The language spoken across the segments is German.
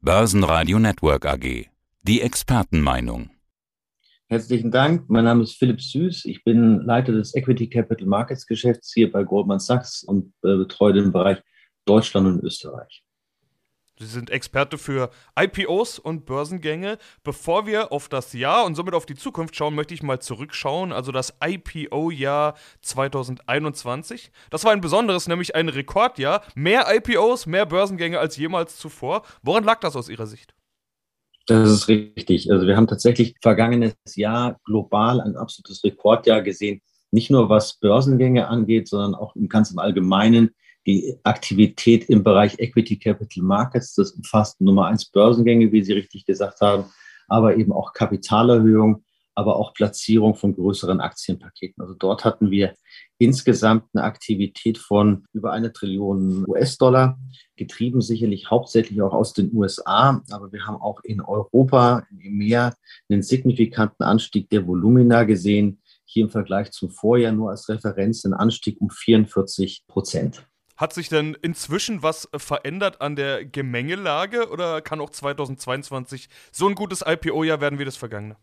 Börsenradio Network AG. Die Expertenmeinung. Herzlichen Dank. Mein Name ist Philipp Süß. Ich bin Leiter des Equity Capital Markets Geschäfts hier bei Goldman Sachs und äh, betreue den Bereich Deutschland und Österreich. Sie sind Experte für IPOs und Börsengänge. Bevor wir auf das Jahr und somit auf die Zukunft schauen, möchte ich mal zurückschauen. Also das IPO-Jahr 2021. Das war ein besonderes, nämlich ein Rekordjahr. Mehr IPOs, mehr Börsengänge als jemals zuvor. Woran lag das aus Ihrer Sicht? Das ist richtig. Also wir haben tatsächlich vergangenes Jahr global ein absolutes Rekordjahr gesehen. Nicht nur was Börsengänge angeht, sondern auch im ganz im Allgemeinen die Aktivität im Bereich Equity Capital Markets. Das umfasst Nummer eins Börsengänge, wie Sie richtig gesagt haben, aber eben auch Kapitalerhöhung, aber auch Platzierung von größeren Aktienpaketen. Also dort hatten wir insgesamt eine Aktivität von über eine Trillion US-Dollar, getrieben sicherlich hauptsächlich auch aus den USA, aber wir haben auch in Europa, in EMEA, einen signifikanten Anstieg der Volumina gesehen. Hier im Vergleich zum Vorjahr nur als Referenz ein Anstieg um 44 Prozent. Hat sich denn inzwischen was verändert an der Gemengelage oder kann auch 2022 so ein gutes IPO-Jahr werden wie das vergangene?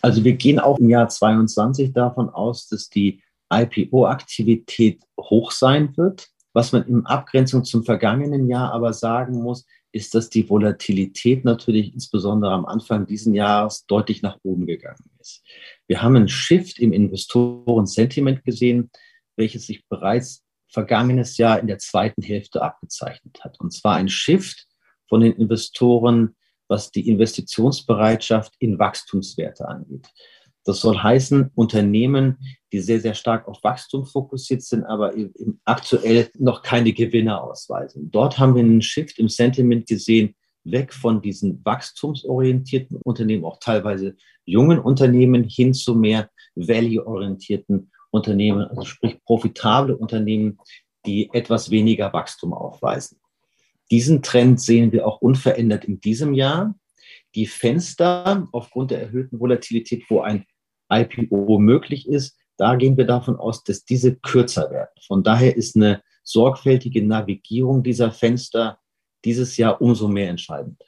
Also wir gehen auch im Jahr 2022 davon aus, dass die IPO-Aktivität hoch sein wird. Was man in Abgrenzung zum vergangenen Jahr aber sagen muss, ist, dass die Volatilität natürlich insbesondere am Anfang dieses Jahres deutlich nach oben gegangen ist. Wir haben einen Shift im Investoren-Sentiment gesehen, welches sich bereits vergangenes Jahr in der zweiten Hälfte abgezeichnet hat. Und zwar ein Shift von den Investoren, was die Investitionsbereitschaft in Wachstumswerte angeht. Das soll heißen, Unternehmen, die sehr, sehr stark auf Wachstum fokussiert sind, aber aktuell noch keine Gewinne ausweisen. Dort haben wir einen Shift im Sentiment gesehen, weg von diesen wachstumsorientierten Unternehmen, auch teilweise jungen Unternehmen, hin zu mehr value-orientierten Unternehmen, also sprich profitable Unternehmen, die etwas weniger Wachstum aufweisen. Diesen Trend sehen wir auch unverändert in diesem Jahr. Die Fenster aufgrund der erhöhten Volatilität, wo ein IPO möglich ist, da gehen wir davon aus, dass diese kürzer werden. Von daher ist eine sorgfältige Navigierung dieser Fenster dieses Jahr umso mehr entscheidend.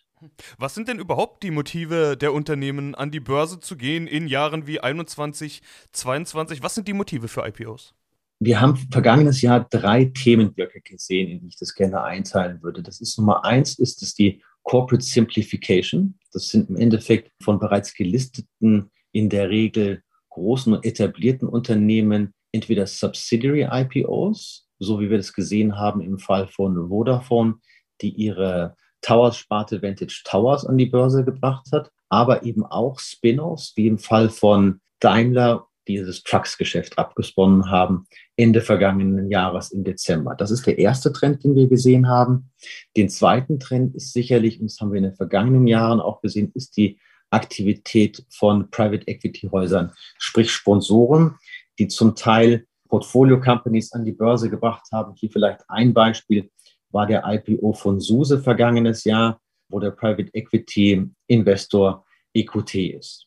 Was sind denn überhaupt die Motive der Unternehmen, an die Börse zu gehen in Jahren wie 21, 22? Was sind die Motive für IPOs? Wir haben vergangenes Jahr drei Themenblöcke gesehen, in die ich das gerne einteilen würde. Das ist Nummer eins, ist es die Corporate Simplification. Das sind im Endeffekt von bereits gelisteten, in der Regel großen und etablierten Unternehmen entweder Subsidiary IPOs, so wie wir das gesehen haben im Fall von Vodafone, die ihre Towers-Sparte Vantage Towers an die Börse gebracht hat, aber eben auch Spin-offs, wie im Fall von Daimler, die dieses Trucks-Geschäft abgesponnen haben, Ende vergangenen Jahres im Dezember. Das ist der erste Trend, den wir gesehen haben. Den zweiten Trend ist sicherlich, und das haben wir in den vergangenen Jahren auch gesehen, ist die Aktivität von Private Equity Häusern, sprich Sponsoren, die zum Teil Portfolio Companies an die Börse gebracht haben. Hier vielleicht ein Beispiel war der IPO von SUSE vergangenes Jahr, wo der Private Equity Investor EQT ist.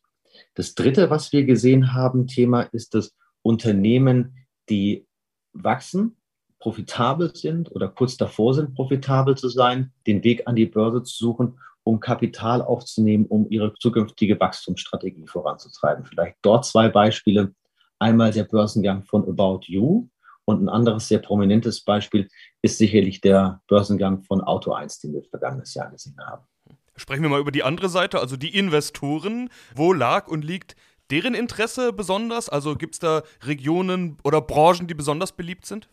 Das dritte, was wir gesehen haben, Thema ist das Unternehmen, die wachsen, profitabel sind oder kurz davor sind, profitabel zu sein, den Weg an die Börse zu suchen, um Kapital aufzunehmen, um ihre zukünftige Wachstumsstrategie voranzutreiben. Vielleicht dort zwei Beispiele. Einmal der Börsengang von About You, und ein anderes sehr prominentes Beispiel ist sicherlich der Börsengang von Auto 1, den wir vergangenes Jahr gesehen haben. Sprechen wir mal über die andere Seite, also die Investoren. Wo lag und liegt deren Interesse besonders? Also gibt es da Regionen oder Branchen, die besonders beliebt sind?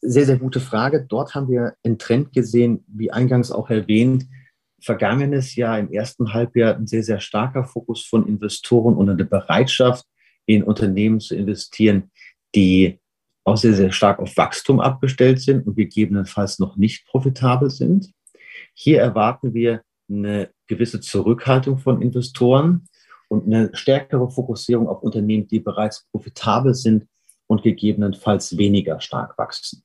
Sehr, sehr gute Frage. Dort haben wir einen Trend gesehen, wie eingangs auch erwähnt, vergangenes Jahr im ersten Halbjahr ein sehr, sehr starker Fokus von Investoren und eine Bereitschaft, in Unternehmen zu investieren, die auch sehr, sehr stark auf Wachstum abgestellt sind und gegebenenfalls noch nicht profitabel sind. Hier erwarten wir eine gewisse Zurückhaltung von Investoren und eine stärkere Fokussierung auf Unternehmen, die bereits profitabel sind und gegebenenfalls weniger stark wachsen.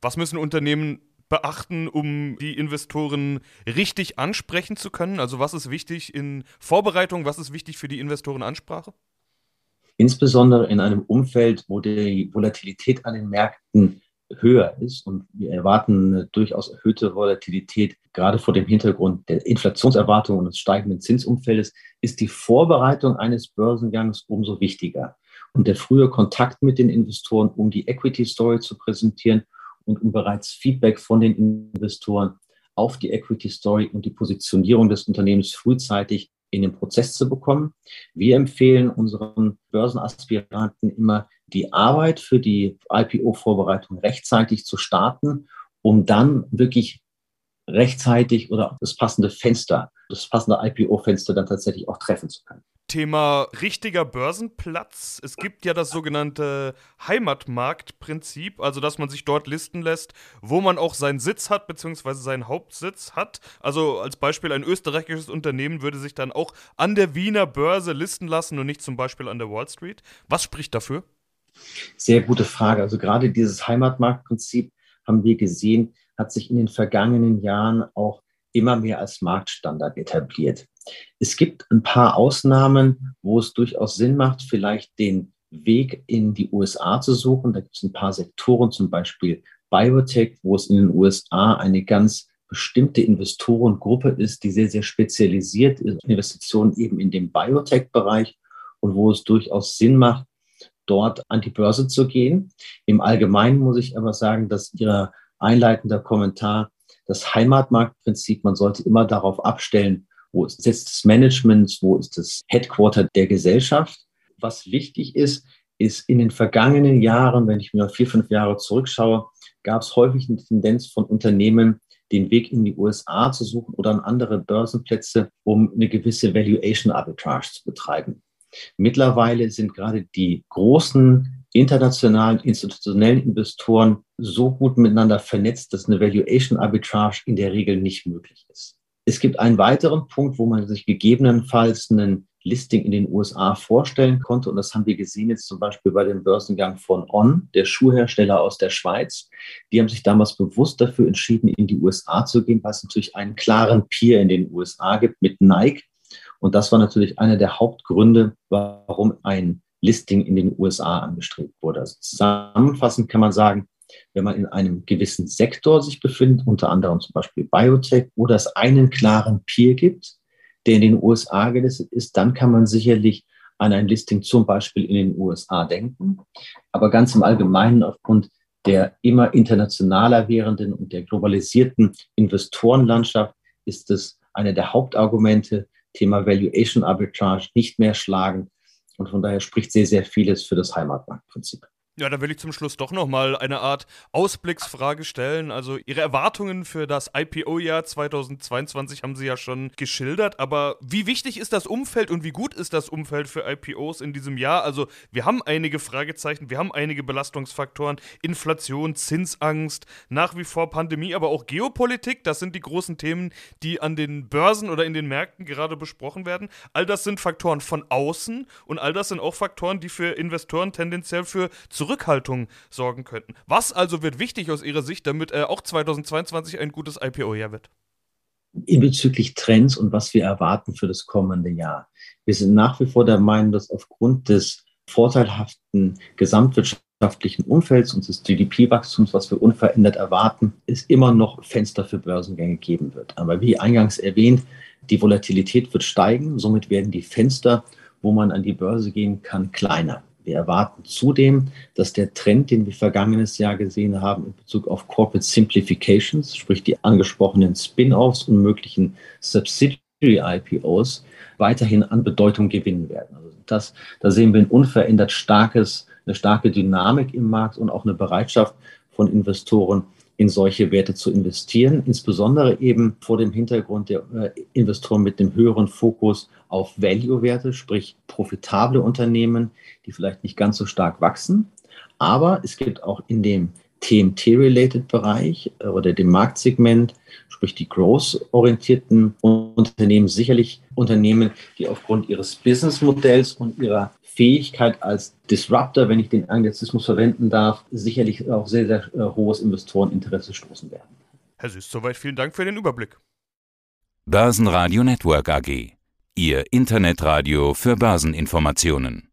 Was müssen Unternehmen beachten, um die Investoren richtig ansprechen zu können? Also was ist wichtig in Vorbereitung, was ist wichtig für die Investorenansprache? Insbesondere in einem Umfeld, wo die Volatilität an den Märkten höher ist und wir erwarten eine durchaus erhöhte Volatilität, gerade vor dem Hintergrund der Inflationserwartungen und des steigenden Zinsumfeldes, ist die Vorbereitung eines Börsengangs umso wichtiger. Und der frühe Kontakt mit den Investoren, um die Equity Story zu präsentieren und um bereits Feedback von den Investoren auf die Equity Story und die Positionierung des Unternehmens frühzeitig in den Prozess zu bekommen. Wir empfehlen unseren Börsenaspiranten immer, die Arbeit für die IPO-Vorbereitung rechtzeitig zu starten, um dann wirklich rechtzeitig oder das passende Fenster, das passende IPO-Fenster dann tatsächlich auch treffen zu können. Thema richtiger Börsenplatz. Es gibt ja das sogenannte Heimatmarktprinzip, also dass man sich dort listen lässt, wo man auch seinen Sitz hat, beziehungsweise seinen Hauptsitz hat. Also als Beispiel ein österreichisches Unternehmen würde sich dann auch an der Wiener Börse listen lassen und nicht zum Beispiel an der Wall Street. Was spricht dafür? Sehr gute Frage. Also gerade dieses Heimatmarktprinzip haben wir gesehen, hat sich in den vergangenen Jahren auch immer mehr als Marktstandard etabliert. Es gibt ein paar Ausnahmen, wo es durchaus Sinn macht, vielleicht den Weg in die USA zu suchen. Da gibt es ein paar Sektoren, zum Beispiel Biotech, wo es in den USA eine ganz bestimmte Investorengruppe ist, die sehr, sehr spezialisiert ist, Investitionen eben in dem Biotech-Bereich und wo es durchaus Sinn macht, dort an die Börse zu gehen. Im Allgemeinen muss ich aber sagen, dass Ihr einleitender Kommentar das Heimatmarktprinzip, man sollte immer darauf abstellen, wo ist das Management, wo ist das Headquarter der Gesellschaft. Was wichtig ist, ist in den vergangenen Jahren, wenn ich mir vier, fünf Jahre zurückschaue, gab es häufig eine Tendenz von Unternehmen, den Weg in die USA zu suchen oder an andere Börsenplätze, um eine gewisse Valuation Arbitrage zu betreiben. Mittlerweile sind gerade die großen internationalen institutionellen Investoren so gut miteinander vernetzt, dass eine Valuation Arbitrage in der Regel nicht möglich ist. Es gibt einen weiteren Punkt, wo man sich gegebenenfalls einen Listing in den USA vorstellen konnte. Und das haben wir gesehen jetzt zum Beispiel bei dem Börsengang von On, der Schuhhersteller aus der Schweiz. Die haben sich damals bewusst dafür entschieden, in die USA zu gehen, weil es natürlich einen klaren Peer in den USA gibt mit Nike. Und das war natürlich einer der Hauptgründe, warum ein Listing in den USA angestrebt wurde. Also zusammenfassend kann man sagen, wenn man in einem gewissen Sektor sich befindet, unter anderem zum Beispiel Biotech, wo es einen klaren Peer gibt, der in den USA gelistet ist, dann kann man sicherlich an ein Listing zum Beispiel in den USA denken. Aber ganz im Allgemeinen aufgrund der immer internationaler werdenden und der globalisierten Investorenlandschaft ist es eine der Hauptargumente, Thema Valuation Arbitrage nicht mehr schlagen. Und von daher spricht sehr, sehr vieles für das Heimatmarktprinzip. Ja, da will ich zum Schluss doch nochmal eine Art Ausblicksfrage stellen. Also Ihre Erwartungen für das IPO-Jahr 2022 haben Sie ja schon geschildert, aber wie wichtig ist das Umfeld und wie gut ist das Umfeld für IPOs in diesem Jahr? Also wir haben einige Fragezeichen, wir haben einige Belastungsfaktoren, Inflation, Zinsangst, nach wie vor Pandemie, aber auch Geopolitik, das sind die großen Themen, die an den Börsen oder in den Märkten gerade besprochen werden. All das sind Faktoren von außen und all das sind auch Faktoren, die für Investoren tendenziell für zurück Zurückhaltung sorgen könnten. Was also wird wichtig aus Ihrer Sicht, damit äh, auch 2022 ein gutes IPO-Jahr wird? Bezüglich Trends und was wir erwarten für das kommende Jahr. Wir sind nach wie vor der Meinung, dass aufgrund des vorteilhaften gesamtwirtschaftlichen Umfelds und des GDP-Wachstums, was wir unverändert erwarten, es immer noch Fenster für Börsengänge geben wird. Aber wie eingangs erwähnt, die Volatilität wird steigen, somit werden die Fenster, wo man an die Börse gehen kann, kleiner. Wir erwarten zudem, dass der Trend, den wir vergangenes Jahr gesehen haben in Bezug auf Corporate Simplifications, sprich die angesprochenen Spin-offs und möglichen Subsidiary-IPOs, weiterhin an Bedeutung gewinnen werden. Also das, da sehen wir ein unverändert starkes, eine starke Dynamik im Markt und auch eine Bereitschaft von Investoren, in solche Werte zu investieren, insbesondere eben vor dem Hintergrund der äh, Investoren mit dem höheren Fokus auf Value-Werte, sprich profitable Unternehmen, die vielleicht nicht ganz so stark wachsen. Aber es gibt auch in dem TMT-related Bereich äh, oder dem Marktsegment, sprich die growth-orientierten Unternehmen, sicherlich Unternehmen, die aufgrund ihres Businessmodells und ihrer Fähigkeit als Disruptor, wenn ich den Anglizismus verwenden darf, sicherlich auch sehr, sehr äh, hohes Investoreninteresse stoßen werden. Herr Süß, soweit vielen Dank für den Überblick. Börsenradio Network AG. Ihr Internetradio für Börseninformationen.